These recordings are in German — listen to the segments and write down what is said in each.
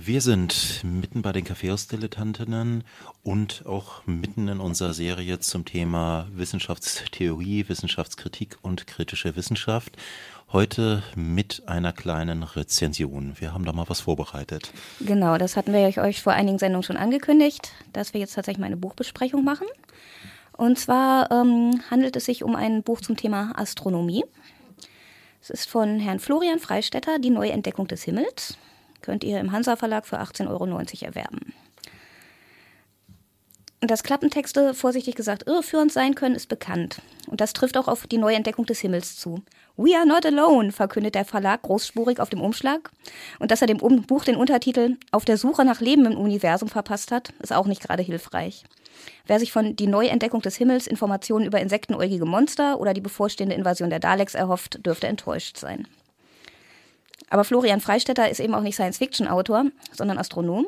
Wir sind mitten bei den Kaffeehausdilettantinnen und auch mitten in unserer Serie zum Thema Wissenschaftstheorie, Wissenschaftskritik und kritische Wissenschaft. Heute mit einer kleinen Rezension. Wir haben da mal was vorbereitet. Genau, das hatten wir euch vor einigen Sendungen schon angekündigt, dass wir jetzt tatsächlich mal eine Buchbesprechung machen. Und zwar ähm, handelt es sich um ein Buch zum Thema Astronomie. Es ist von Herrn Florian Freistetter, Die Neuentdeckung des Himmels könnt ihr im Hansa Verlag für 18,90 Euro erwerben. Dass Klappentexte, vorsichtig gesagt, irreführend sein können, ist bekannt. Und das trifft auch auf die Neuentdeckung des Himmels zu. We are not alone, verkündet der Verlag großspurig auf dem Umschlag. Und dass er dem Buch den Untertitel Auf der Suche nach Leben im Universum verpasst hat, ist auch nicht gerade hilfreich. Wer sich von die Neuentdeckung des Himmels Informationen über insektenäugige Monster oder die bevorstehende Invasion der Daleks erhofft, dürfte enttäuscht sein. Aber Florian Freistetter ist eben auch nicht Science-Fiction-Autor, sondern Astronom.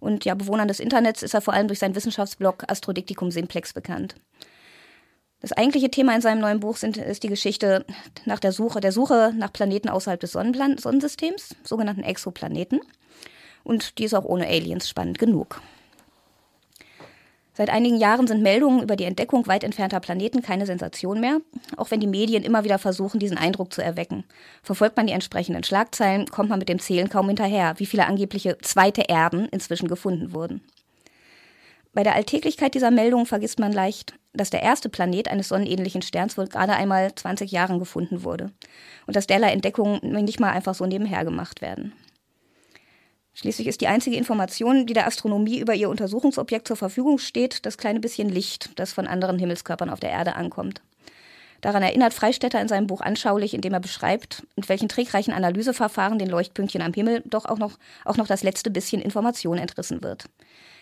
Und ja, Bewohnern des Internets ist er vor allem durch seinen Wissenschaftsblog Astrodiktikum Simplex bekannt. Das eigentliche Thema in seinem neuen Buch sind, ist die Geschichte nach der Suche, der Suche nach Planeten außerhalb des Sonnensystems, sogenannten Exoplaneten. Und die ist auch ohne Aliens spannend genug. Seit einigen Jahren sind Meldungen über die Entdeckung weit entfernter Planeten keine Sensation mehr, auch wenn die Medien immer wieder versuchen, diesen Eindruck zu erwecken. Verfolgt man die entsprechenden Schlagzeilen, kommt man mit dem Zählen kaum hinterher, wie viele angebliche zweite Erden inzwischen gefunden wurden. Bei der Alltäglichkeit dieser Meldungen vergisst man leicht, dass der erste Planet eines sonnenähnlichen Sterns wohl gerade einmal 20 Jahren gefunden wurde und dass derlei Entdeckungen nicht mal einfach so nebenher gemacht werden. Schließlich ist die einzige Information, die der Astronomie über ihr Untersuchungsobjekt zur Verfügung steht, das kleine bisschen Licht, das von anderen Himmelskörpern auf der Erde ankommt. Daran erinnert Freistetter in seinem Buch anschaulich, indem er beschreibt, mit welchen trickreichen Analyseverfahren den Leuchtpünktchen am Himmel doch auch noch, auch noch das letzte bisschen Information entrissen wird.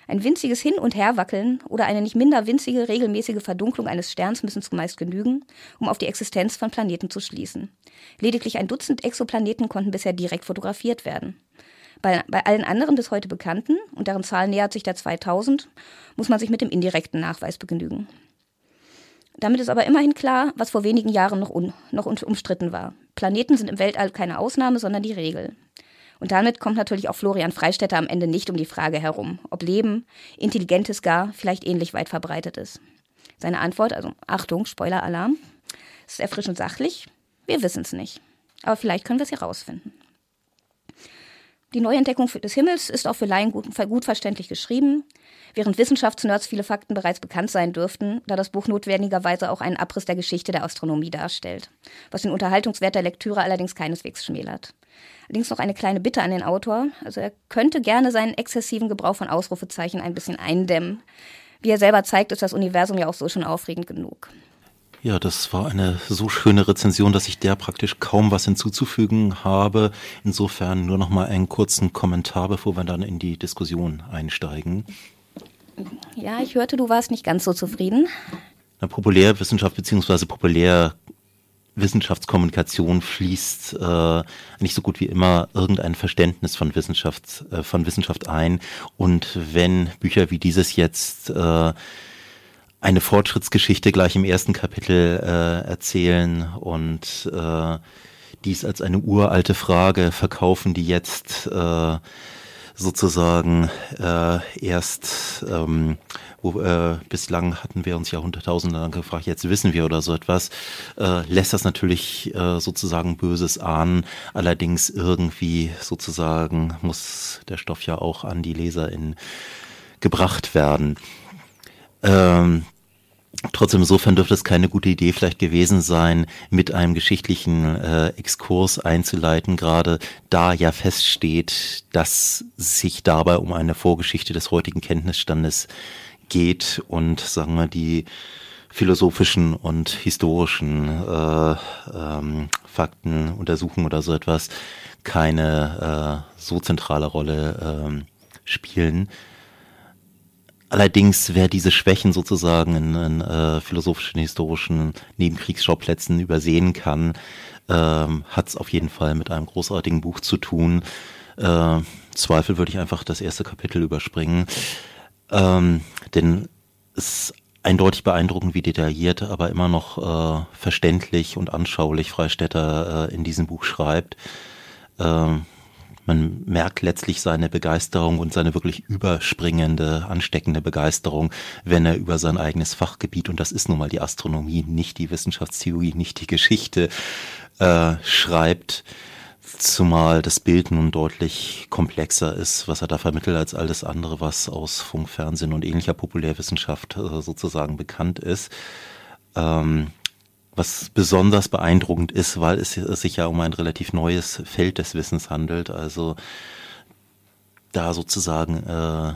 Ein winziges Hin- und Herwackeln oder eine nicht minder winzige regelmäßige Verdunklung eines Sterns müssen zumeist genügen, um auf die Existenz von Planeten zu schließen. Lediglich ein Dutzend Exoplaneten konnten bisher direkt fotografiert werden. Bei, bei allen anderen bis heute bekannten, und deren Zahl nähert sich der 2000, muss man sich mit dem indirekten Nachweis begnügen. Damit ist aber immerhin klar, was vor wenigen Jahren noch, un, noch umstritten war. Planeten sind im Weltall keine Ausnahme, sondern die Regel. Und damit kommt natürlich auch Florian Freistetter am Ende nicht um die Frage herum, ob Leben, intelligentes gar, vielleicht ähnlich weit verbreitet ist. Seine Antwort, also Achtung, Spoiler-Alarm, ist erfrischend sachlich. Wir wissen es nicht. Aber vielleicht können wir es herausfinden. Die Neuentdeckung des Himmels ist auch für Laien gut, gut verständlich geschrieben, während Wissenschaftsnerds viele Fakten bereits bekannt sein dürften, da das Buch notwendigerweise auch einen Abriss der Geschichte der Astronomie darstellt, was den Unterhaltungswert der Lektüre allerdings keineswegs schmälert. Allerdings noch eine kleine Bitte an den Autor, also er könnte gerne seinen exzessiven Gebrauch von Ausrufezeichen ein bisschen eindämmen. Wie er selber zeigt, ist das Universum ja auch so schon aufregend genug. Ja, das war eine so schöne Rezension, dass ich der praktisch kaum was hinzuzufügen habe. Insofern nur noch mal einen kurzen Kommentar, bevor wir dann in die Diskussion einsteigen. Ja, ich hörte, du warst nicht ganz so zufrieden. Na, Populärwissenschaft bzw. Populärwissenschaftskommunikation fließt äh, nicht so gut wie immer irgendein Verständnis von Wissenschaft, äh, von Wissenschaft ein. Und wenn Bücher wie dieses jetzt äh, eine Fortschrittsgeschichte gleich im ersten Kapitel äh, erzählen und äh, dies als eine uralte Frage verkaufen, die jetzt äh, sozusagen äh, erst, ähm, wo, äh, bislang hatten wir uns Jahrhunderttausende lang gefragt, jetzt wissen wir oder so etwas, äh, lässt das natürlich äh, sozusagen Böses ahnen. Allerdings irgendwie sozusagen muss der Stoff ja auch an die LeserInnen gebracht werden. Ähm, Trotzdem insofern dürfte es keine gute Idee vielleicht gewesen sein, mit einem geschichtlichen äh, Exkurs einzuleiten, gerade da ja feststeht, dass sich dabei um eine Vorgeschichte des heutigen Kenntnisstandes geht und sagen wir die philosophischen und historischen äh, ähm, Fakten, Untersuchungen oder so etwas keine äh, so zentrale Rolle äh, spielen. Allerdings, wer diese Schwächen sozusagen in, in äh, philosophischen, historischen Nebenkriegsschauplätzen übersehen kann, ähm, hat es auf jeden Fall mit einem großartigen Buch zu tun. Äh, Zweifel würde ich einfach das erste Kapitel überspringen. Ähm, denn es ist eindeutig beeindruckend, wie detailliert, aber immer noch äh, verständlich und anschaulich Freistädter äh, in diesem Buch schreibt. Ähm, man merkt letztlich seine Begeisterung und seine wirklich überspringende, ansteckende Begeisterung, wenn er über sein eigenes Fachgebiet, und das ist nun mal die Astronomie, nicht die Wissenschaftstheorie, nicht die Geschichte, äh, schreibt. Zumal das Bild nun deutlich komplexer ist, was er da vermittelt, als alles andere, was aus Funk, Fernsehen und ähnlicher Populärwissenschaft äh, sozusagen bekannt ist. Ähm, was besonders beeindruckend ist, weil es sich ja um ein relativ neues Feld des Wissens handelt. Also da sozusagen äh,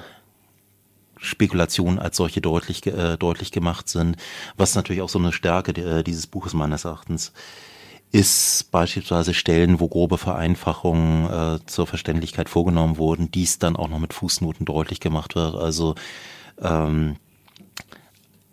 Spekulationen als solche deutlich, äh, deutlich gemacht sind, was natürlich auch so eine Stärke äh, dieses Buches meines Erachtens ist beispielsweise Stellen, wo grobe Vereinfachungen äh, zur Verständlichkeit vorgenommen wurden, dies dann auch noch mit Fußnoten deutlich gemacht wird. Also ähm,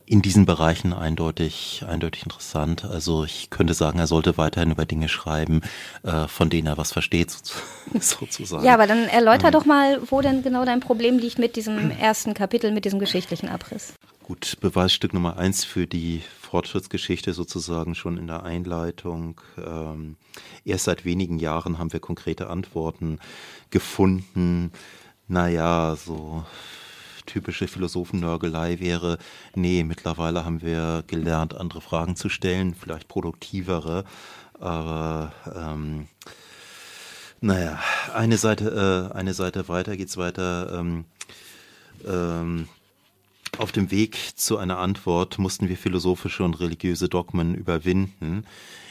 in diesen Bereichen eindeutig, eindeutig interessant. Also ich könnte sagen, er sollte weiterhin über Dinge schreiben, äh, von denen er was versteht, sozusagen. Ja, aber dann erläuter ähm. doch mal, wo denn genau dein Problem liegt mit diesem ersten Kapitel, mit diesem geschichtlichen Abriss. Gut, Beweisstück Nummer eins für die Fortschrittsgeschichte sozusagen schon in der Einleitung. Ähm, erst seit wenigen Jahren haben wir konkrete Antworten gefunden. Naja, so typische Philosophennörgelei wäre, nee, mittlerweile haben wir gelernt, andere Fragen zu stellen, vielleicht produktivere, aber ähm, naja, eine Seite, äh, eine Seite weiter geht's weiter. Ähm, ähm, auf dem Weg zu einer Antwort mussten wir philosophische und religiöse Dogmen überwinden.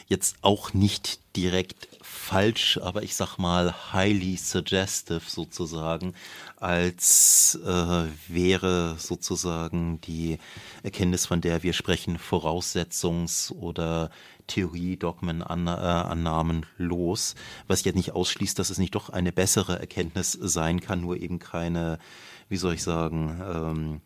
Jetzt auch nicht direkt falsch, aber ich sag mal highly suggestive sozusagen, als äh, wäre sozusagen die Erkenntnis, von der wir sprechen, Voraussetzungs- oder Theorie-Dogmen-Annahmen äh, los, was jetzt nicht ausschließt, dass es nicht doch eine bessere Erkenntnis sein kann, nur eben keine, wie soll ich sagen, ähm,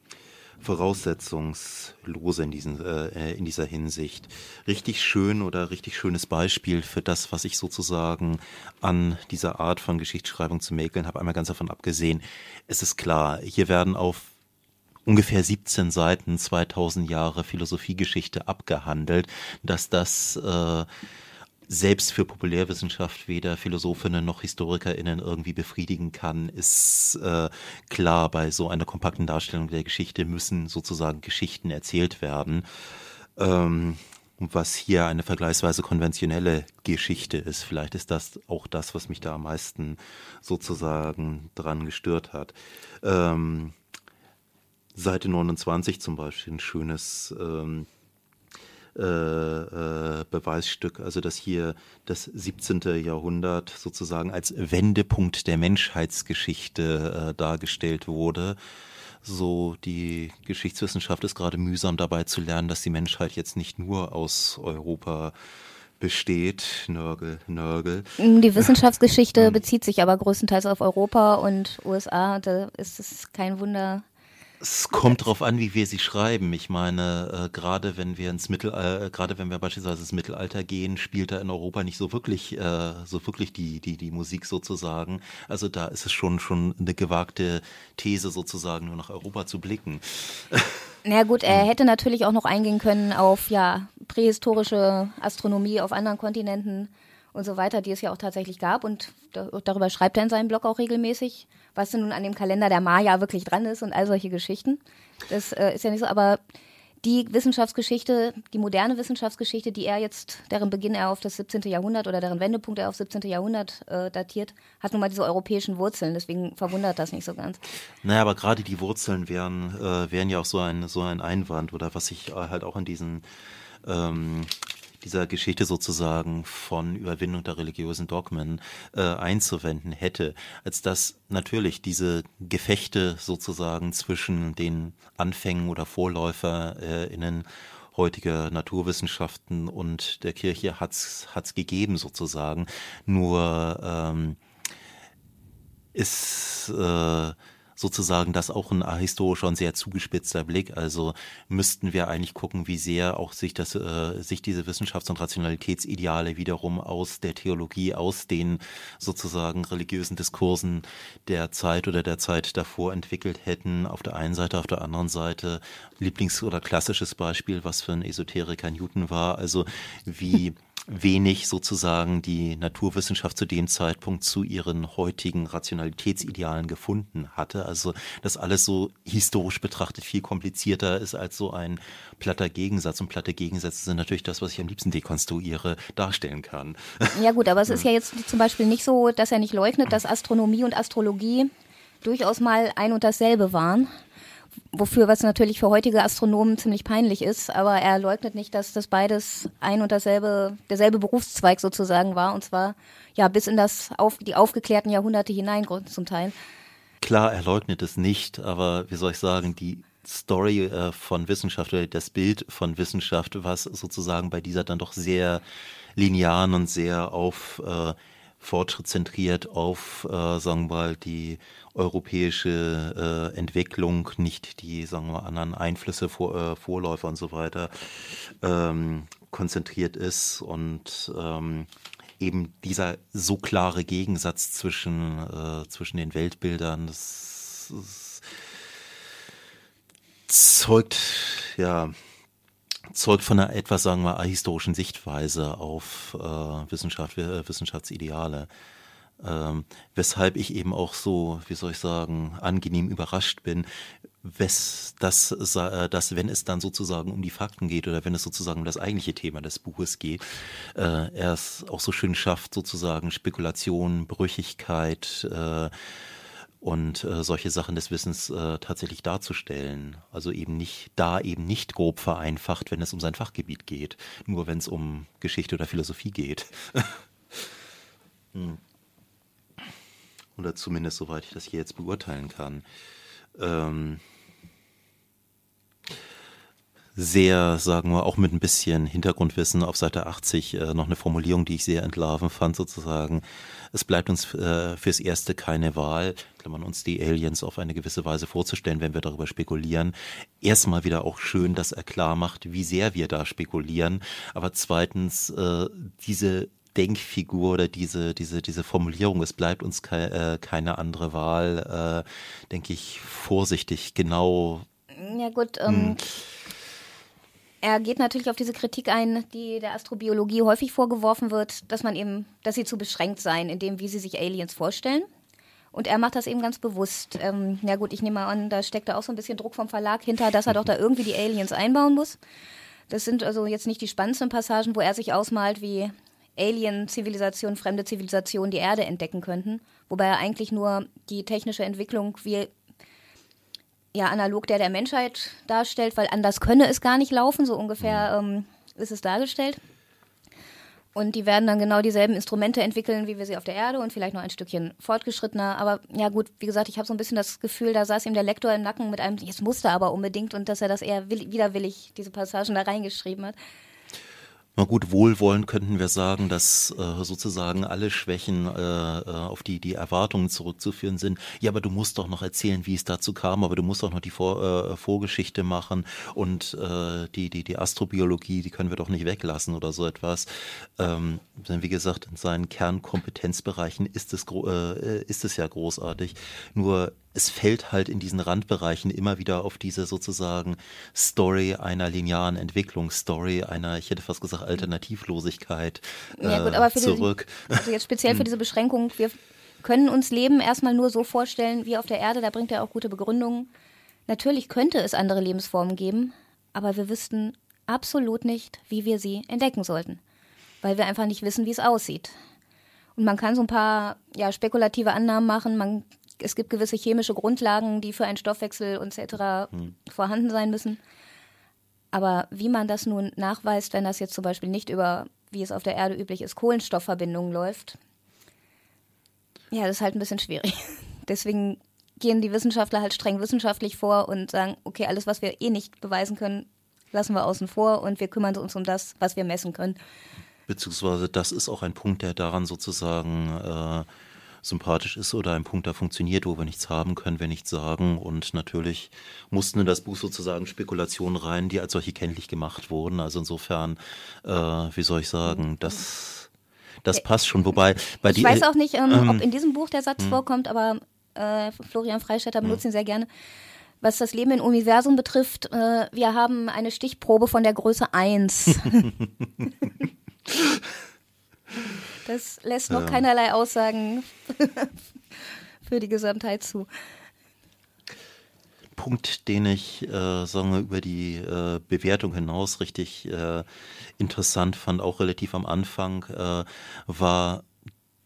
voraussetzungslose in, diesen, äh, in dieser Hinsicht. Richtig schön oder richtig schönes Beispiel für das, was ich sozusagen an dieser Art von Geschichtsschreibung zu mäkeln habe, einmal ganz davon abgesehen. Es ist klar, hier werden auf ungefähr 17 Seiten 2000 Jahre Philosophiegeschichte abgehandelt, dass das äh, selbst für Populärwissenschaft weder Philosophinnen noch HistorikerInnen irgendwie befriedigen kann, ist äh, klar, bei so einer kompakten Darstellung der Geschichte müssen sozusagen Geschichten erzählt werden. Ähm, was hier eine vergleichsweise konventionelle Geschichte ist. Vielleicht ist das auch das, was mich da am meisten sozusagen dran gestört hat. Ähm, Seite 29 zum Beispiel, ein schönes ähm, äh, äh, Beweisstück, also dass hier das 17. Jahrhundert sozusagen als Wendepunkt der Menschheitsgeschichte äh, dargestellt wurde. So, die Geschichtswissenschaft ist gerade mühsam dabei zu lernen, dass die Menschheit jetzt nicht nur aus Europa besteht. Nörgel, Nörgel. Die Wissenschaftsgeschichte bezieht sich aber größtenteils auf Europa und USA. Da ist es kein Wunder, es kommt darauf an, wie wir sie schreiben. Ich meine, äh, gerade wenn wir ins Mittel, äh, gerade wenn wir beispielsweise ins Mittelalter gehen, spielt da in Europa nicht so wirklich, äh, so wirklich die, die, die Musik sozusagen. Also da ist es schon, schon eine gewagte These sozusagen, nur nach Europa zu blicken. Na gut, er hätte natürlich auch noch eingehen können auf ja prähistorische Astronomie auf anderen Kontinenten und so weiter, die es ja auch tatsächlich gab. Und darüber schreibt er in seinem Blog auch regelmäßig was denn nun an dem Kalender der Maya wirklich dran ist und all solche Geschichten. Das äh, ist ja nicht so, aber die Wissenschaftsgeschichte, die moderne Wissenschaftsgeschichte, die er jetzt, deren Beginn er auf das 17. Jahrhundert oder deren Wendepunkt er auf 17. Jahrhundert äh, datiert, hat nun mal diese europäischen Wurzeln. Deswegen verwundert das nicht so ganz. Naja, aber gerade die Wurzeln wären, äh, wären ja auch so ein, so ein Einwand oder was ich halt auch in diesen ähm, dieser Geschichte sozusagen von Überwindung der religiösen Dogmen äh, einzuwenden hätte, als dass natürlich diese Gefechte sozusagen zwischen den Anfängen oder VorläuferInnen heutiger Naturwissenschaften und der Kirche hat's hat's gegeben sozusagen. Nur ähm, ist äh, sozusagen das auch ein historischer und sehr zugespitzter Blick. Also müssten wir eigentlich gucken, wie sehr auch sich das, äh, sich diese Wissenschafts- und Rationalitätsideale wiederum aus der Theologie, aus den sozusagen religiösen Diskursen der Zeit oder der Zeit davor entwickelt hätten. Auf der einen Seite, auf der anderen Seite Lieblings- oder klassisches Beispiel, was für ein Esoteriker Newton war. Also wie wenig sozusagen die Naturwissenschaft zu dem Zeitpunkt zu ihren heutigen Rationalitätsidealen gefunden hatte. Also das alles so historisch betrachtet viel komplizierter ist als so ein platter Gegensatz. Und platte Gegensätze sind natürlich das, was ich am liebsten dekonstruiere, darstellen kann. Ja gut, aber es ist ja jetzt zum Beispiel nicht so, dass er nicht leugnet, dass Astronomie und Astrologie durchaus mal ein und dasselbe waren wofür was natürlich für heutige Astronomen ziemlich peinlich ist, aber er leugnet nicht, dass das beides ein und dasselbe, derselbe Berufszweig sozusagen war, und zwar ja bis in das auf, die aufgeklärten Jahrhunderte hinein zum Teil. Klar, er leugnet es nicht, aber wie soll ich sagen, die Story äh, von Wissenschaft oder das Bild von Wissenschaft, was sozusagen bei dieser dann doch sehr linearen und sehr auf äh, Fortschritt zentriert auf, äh, sagen wir mal, die europäische äh, Entwicklung, nicht die, sagen wir, anderen Einflüsse, vor, äh, Vorläufer und so weiter, ähm, konzentriert ist und ähm, eben dieser so klare Gegensatz zwischen, äh, zwischen den Weltbildern, das, das zeugt, ja, zeugt von einer etwas, sagen wir, ahistorischen Sichtweise auf äh, Wissenschaft, äh, Wissenschaftsideale. Ähm, weshalb ich eben auch so, wie soll ich sagen, angenehm überrascht bin, wes, dass, äh, dass, wenn es dann sozusagen um die Fakten geht oder wenn es sozusagen um das eigentliche Thema des Buches geht, äh, er es auch so schön schafft, sozusagen Spekulation, Brüchigkeit, äh, und äh, solche Sachen des Wissens äh, tatsächlich darzustellen. Also eben nicht da eben nicht grob vereinfacht, wenn es um sein Fachgebiet geht, nur wenn es um Geschichte oder Philosophie geht. hm. Oder zumindest soweit ich das hier jetzt beurteilen kann. Ähm, sehr, sagen wir, auch mit ein bisschen Hintergrundwissen auf Seite 80 äh, noch eine Formulierung, die ich sehr entlarven fand, sozusagen. Es bleibt uns äh, fürs Erste keine Wahl, klammern uns die Aliens auf eine gewisse Weise vorzustellen, wenn wir darüber spekulieren. Erstmal wieder auch schön, dass er klar macht, wie sehr wir da spekulieren. Aber zweitens, äh, diese Denkfigur oder diese, diese, diese Formulierung, es bleibt uns ke äh, keine andere Wahl, äh, denke ich, vorsichtig, genau. Ja gut, ähm, hm. Er geht natürlich auf diese Kritik ein, die der Astrobiologie häufig vorgeworfen wird, dass man eben, dass sie zu beschränkt seien in dem, wie sie sich Aliens vorstellen. Und er macht das eben ganz bewusst. Ähm, ja gut, ich nehme mal an, da steckt da auch so ein bisschen Druck vom Verlag hinter, dass er doch da irgendwie die Aliens einbauen muss. Das sind also jetzt nicht die spannendsten Passagen, wo er sich ausmalt, wie Alien-Zivilisationen, fremde Zivilisationen die Erde entdecken könnten. Wobei er eigentlich nur die technische Entwicklung, wie ja analog der der Menschheit darstellt, weil anders könne es gar nicht laufen, so ungefähr mhm. ähm, ist es dargestellt. Und die werden dann genau dieselben Instrumente entwickeln, wie wir sie auf der Erde und vielleicht noch ein Stückchen fortgeschrittener. Aber ja gut, wie gesagt, ich habe so ein bisschen das Gefühl, da saß ihm der Lektor im Nacken mit einem, jetzt musste aber unbedingt und dass er das eher widerwillig, diese Passagen da reingeschrieben hat. Na gut, wohlwollend könnten wir sagen, dass äh, sozusagen alle Schwächen äh, äh, auf die, die Erwartungen zurückzuführen sind. Ja, aber du musst doch noch erzählen, wie es dazu kam, aber du musst doch noch die Vor, äh, Vorgeschichte machen und äh, die, die, die Astrobiologie, die können wir doch nicht weglassen oder so etwas. Ähm, denn wie gesagt, in seinen Kernkompetenzbereichen ist es, äh, ist es ja großartig. Nur es fällt halt in diesen Randbereichen immer wieder auf diese sozusagen Story einer linearen Entwicklung, Story einer, ich hätte fast gesagt, Alternativlosigkeit äh, ja, gut, aber für zurück. Diese, also jetzt speziell für diese Beschränkung, wir können uns Leben erstmal nur so vorstellen wie auf der Erde, da bringt er auch gute Begründungen. Natürlich könnte es andere Lebensformen geben, aber wir wüssten absolut nicht, wie wir sie entdecken sollten, weil wir einfach nicht wissen, wie es aussieht. Und man kann so ein paar ja, spekulative Annahmen machen, man es gibt gewisse chemische Grundlagen, die für einen Stoffwechsel etc. Hm. vorhanden sein müssen. Aber wie man das nun nachweist, wenn das jetzt zum Beispiel nicht über, wie es auf der Erde üblich ist, Kohlenstoffverbindungen läuft, ja, das ist halt ein bisschen schwierig. Deswegen gehen die Wissenschaftler halt streng wissenschaftlich vor und sagen, okay, alles, was wir eh nicht beweisen können, lassen wir außen vor und wir kümmern uns um das, was wir messen können. Beziehungsweise das ist auch ein Punkt, der daran sozusagen äh, sympathisch ist oder ein Punkt da funktioniert, wo wir nichts haben, können wir nichts sagen. Und natürlich mussten in das Buch sozusagen Spekulationen rein, die als solche kenntlich gemacht wurden. Also insofern, äh, wie soll ich sagen, das, das passt schon. Wobei bei Ich weiß auch nicht, ähm, ähm, ob in diesem Buch der Satz hm. vorkommt, aber äh, Florian Freistetter benutzt hm. ihn sehr gerne. Was das Leben im Universum betrifft, äh, wir haben eine Stichprobe von der Größe 1. Das lässt noch ja. keinerlei Aussagen für die Gesamtheit zu. Punkt, den ich äh, sagen wir, über die äh, Bewertung hinaus richtig äh, interessant fand, auch relativ am Anfang, äh, war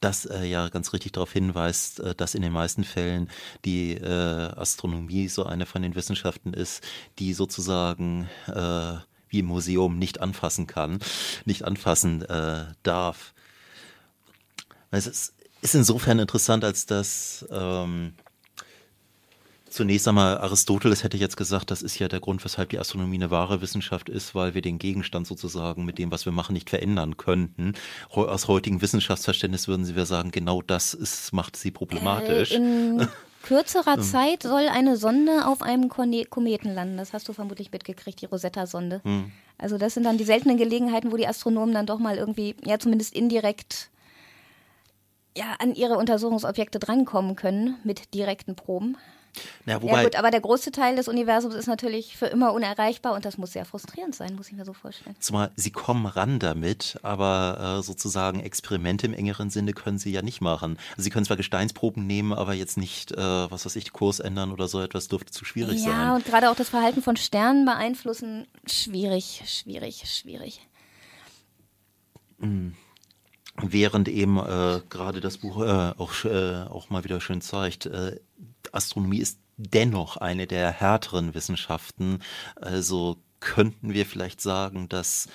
dass er ja ganz richtig darauf hinweist, äh, dass in den meisten Fällen die äh, Astronomie so eine von den Wissenschaften ist, die sozusagen wie im Museum nicht anfassen kann, nicht anfassen darf. Es ist, ist, insofern interessant, als dass ähm, Zunächst einmal Aristoteles hätte jetzt gesagt, das ist ja der Grund, weshalb die Astronomie eine wahre Wissenschaft ist, weil wir den Gegenstand sozusagen mit dem, was wir machen, nicht verändern könnten. Aus heutigem Wissenschaftsverständnis würden Sie sagen, genau das ist, macht sie problematisch. Äh, in kürzerer Zeit soll eine Sonde auf einem Kometen landen. Das hast du vermutlich mitgekriegt, die Rosetta-Sonde. Hm. Also das sind dann die seltenen Gelegenheiten, wo die Astronomen dann doch mal irgendwie, ja zumindest indirekt ja, an ihre Untersuchungsobjekte drankommen können mit direkten Proben. Ja, wobei, ja gut, aber der große Teil des Universums ist natürlich für immer unerreichbar und das muss sehr frustrierend sein, muss ich mir so vorstellen. Zumal sie kommen ran damit, aber äh, sozusagen Experimente im engeren Sinne können sie ja nicht machen. Also sie können zwar Gesteinsproben nehmen, aber jetzt nicht, äh, was weiß ich, Kurs ändern oder so etwas dürfte zu schwierig ja, sein. Ja, und gerade auch das Verhalten von Sternen beeinflussen, schwierig, schwierig, schwierig. Mhm. Während eben äh, gerade das Buch äh, auch, äh, auch mal wieder schön zeigt, äh, Astronomie ist dennoch eine der härteren Wissenschaften. Also könnten wir vielleicht sagen, dass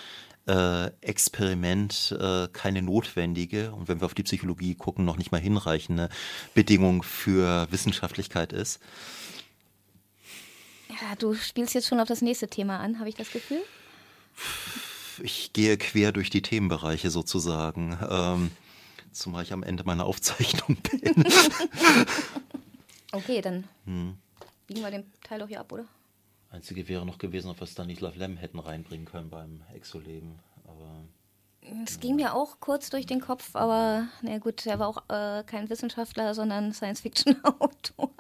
äh, Experiment äh, keine notwendige und wenn wir auf die Psychologie gucken, noch nicht mal hinreichende Bedingung für Wissenschaftlichkeit ist. Ja, du spielst jetzt schon auf das nächste Thema an, habe ich das Gefühl? Ich gehe quer durch die Themenbereiche sozusagen, ähm, zumal ich am Ende meiner Aufzeichnung bin. Okay, dann hm. biegen wir den Teil doch hier ab, oder? Einzige wäre noch gewesen, ob wir Stanislav Lem hätten reinbringen können beim Exoleben. Aber. Es ja. ging mir auch kurz durch den Kopf, aber na gut, er war auch äh, kein Wissenschaftler, sondern Science-Fiction-Autor.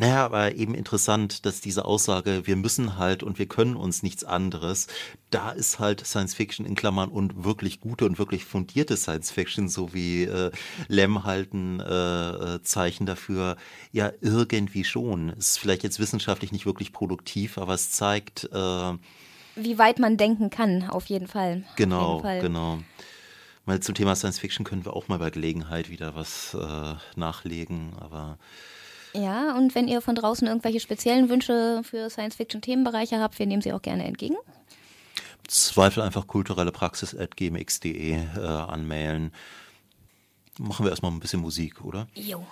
Naja, aber eben interessant, dass diese Aussage, wir müssen halt und wir können uns nichts anderes, da ist halt Science Fiction in Klammern und wirklich gute und wirklich fundierte Science Fiction, so wie äh, Lem halten äh, äh, Zeichen dafür, ja, irgendwie schon. Ist vielleicht jetzt wissenschaftlich nicht wirklich produktiv, aber es zeigt, äh, wie weit man denken kann, auf jeden Fall. Genau, jeden Fall. genau. Mal zum Thema Science Fiction können wir auch mal bei Gelegenheit wieder was äh, nachlegen, aber ja, und wenn ihr von draußen irgendwelche speziellen Wünsche für Science-Fiction-Themenbereiche habt, wir nehmen sie auch gerne entgegen. Zweifel einfach kulturelle Praxis at gmx.de äh, anmailen. Machen wir erstmal ein bisschen Musik, oder? Jo.